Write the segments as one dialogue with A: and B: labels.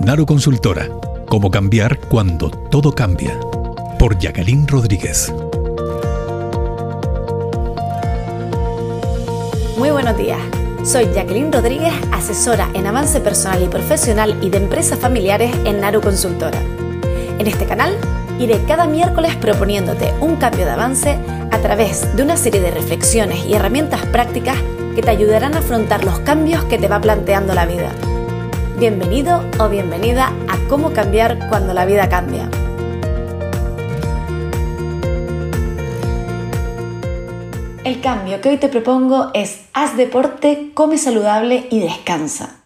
A: Naro Consultora. Cómo cambiar cuando todo cambia. Por Jacqueline Rodríguez.
B: Muy buenos días. Soy Jacqueline Rodríguez, asesora en avance personal y profesional y de empresas familiares en Naru Consultora. En este canal iré cada miércoles proponiéndote un cambio de avance a través de una serie de reflexiones y herramientas prácticas que te ayudarán a afrontar los cambios que te va planteando la vida. Bienvenido o bienvenida a Cómo cambiar cuando la vida cambia. El cambio que hoy te propongo es haz deporte, come saludable y descansa.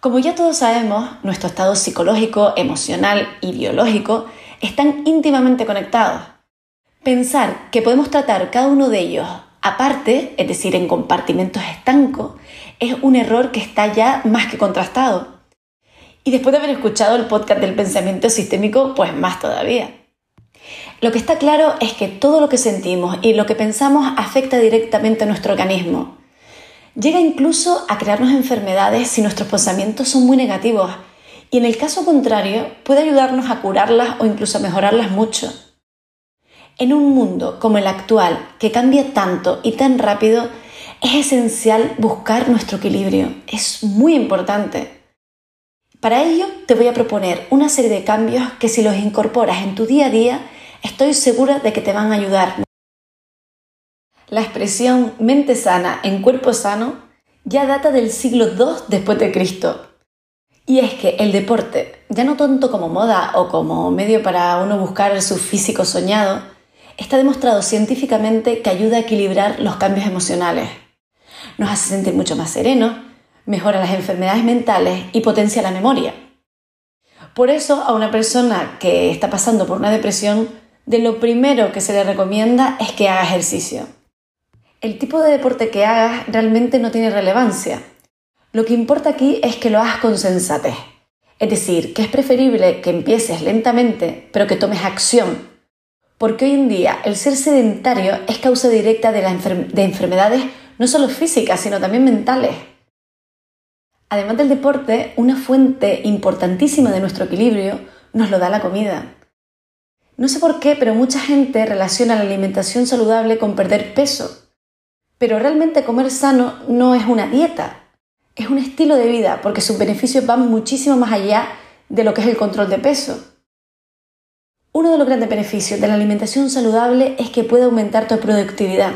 B: Como ya todos sabemos, nuestro estado psicológico, emocional y biológico están íntimamente conectados. Pensar que podemos tratar cada uno de ellos aparte, es decir, en compartimentos estancos, es un error que está ya más que contrastado. Y después de haber escuchado el podcast del pensamiento sistémico, pues más todavía. Lo que está claro es que todo lo que sentimos y lo que pensamos afecta directamente a nuestro organismo. Llega incluso a crearnos enfermedades si nuestros pensamientos son muy negativos y en el caso contrario puede ayudarnos a curarlas o incluso a mejorarlas mucho. En un mundo como el actual, que cambia tanto y tan rápido, es esencial buscar nuestro equilibrio. Es muy importante. Para ello te voy a proponer una serie de cambios que si los incorporas en tu día a día, estoy segura de que te van a ayudar. La expresión mente sana en cuerpo sano ya data del siglo II después de Cristo. Y es que el deporte, ya no tanto como moda o como medio para uno buscar su físico soñado, está demostrado científicamente que ayuda a equilibrar los cambios emocionales. Nos hace sentir mucho más serenos, mejora las enfermedades mentales y potencia la memoria. Por eso a una persona que está pasando por una depresión, de lo primero que se le recomienda es que haga ejercicio. El tipo de deporte que hagas realmente no tiene relevancia. Lo que importa aquí es que lo hagas con sensatez. Es decir, que es preferible que empieces lentamente, pero que tomes acción. Porque hoy en día el ser sedentario es causa directa de, de enfermedades no solo físicas, sino también mentales. Además del deporte, una fuente importantísima de nuestro equilibrio nos lo da la comida. No sé por qué, pero mucha gente relaciona la alimentación saludable con perder peso. Pero realmente comer sano no es una dieta, es un estilo de vida porque sus beneficios van muchísimo más allá de lo que es el control de peso. Uno de los grandes beneficios de la alimentación saludable es que puede aumentar tu productividad.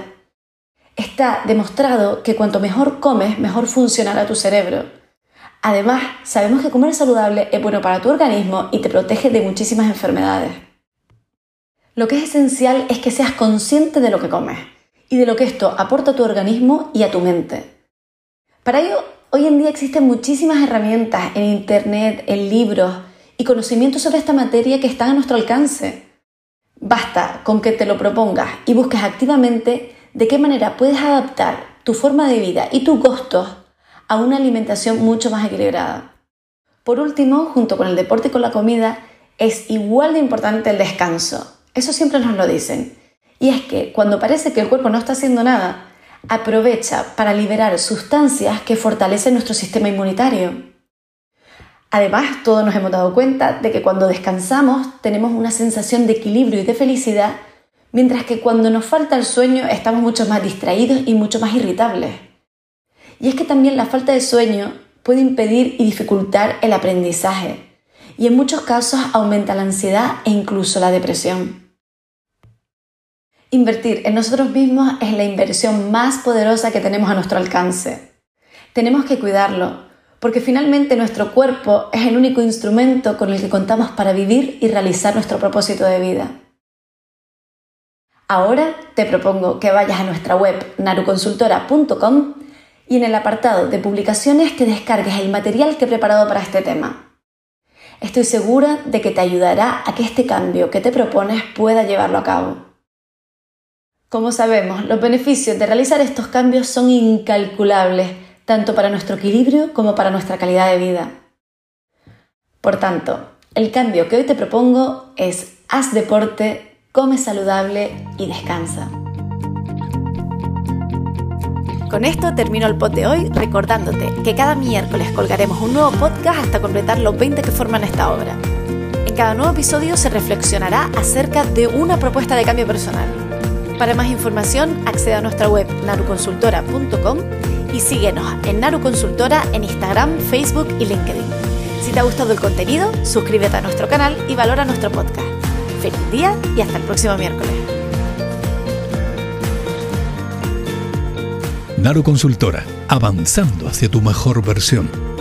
B: Está demostrado que cuanto mejor comes, mejor funcionará tu cerebro. Además, sabemos que comer saludable es bueno para tu organismo y te protege de muchísimas enfermedades. Lo que es esencial es que seas consciente de lo que comes y de lo que esto aporta a tu organismo y a tu mente. Para ello, hoy en día existen muchísimas herramientas en Internet, en libros y conocimientos sobre esta materia que están a nuestro alcance. Basta con que te lo propongas y busques activamente de qué manera puedes adaptar tu forma de vida y tus gustos a una alimentación mucho más equilibrada. Por último, junto con el deporte y con la comida, es igual de importante el descanso. Eso siempre nos lo dicen. Y es que cuando parece que el cuerpo no está haciendo nada, aprovecha para liberar sustancias que fortalecen nuestro sistema inmunitario. Además, todos nos hemos dado cuenta de que cuando descansamos tenemos una sensación de equilibrio y de felicidad, mientras que cuando nos falta el sueño estamos mucho más distraídos y mucho más irritables. Y es que también la falta de sueño puede impedir y dificultar el aprendizaje y en muchos casos aumenta la ansiedad e incluso la depresión. Invertir en nosotros mismos es la inversión más poderosa que tenemos a nuestro alcance. Tenemos que cuidarlo, porque finalmente nuestro cuerpo es el único instrumento con el que contamos para vivir y realizar nuestro propósito de vida. Ahora te propongo que vayas a nuestra web naruconsultora.com y en el apartado de publicaciones te descargues el material que he preparado para este tema. Estoy segura de que te ayudará a que este cambio que te propones pueda llevarlo a cabo. Como sabemos, los beneficios de realizar estos cambios son incalculables, tanto para nuestro equilibrio como para nuestra calidad de vida. Por tanto, el cambio que hoy te propongo es haz deporte, come saludable y descansa. Con esto termino el pod de hoy recordándote que cada miércoles colgaremos un nuevo podcast hasta completar los 20 que forman esta obra. En cada nuevo episodio se reflexionará acerca de una propuesta de cambio personal. Para más información, accede a nuestra web naruconsultora.com y síguenos en Naru Consultora en Instagram, Facebook y LinkedIn. Si te ha gustado el contenido, suscríbete a nuestro canal y valora nuestro podcast. Feliz día y hasta el próximo miércoles.
A: Naru Consultora, avanzando hacia tu mejor versión.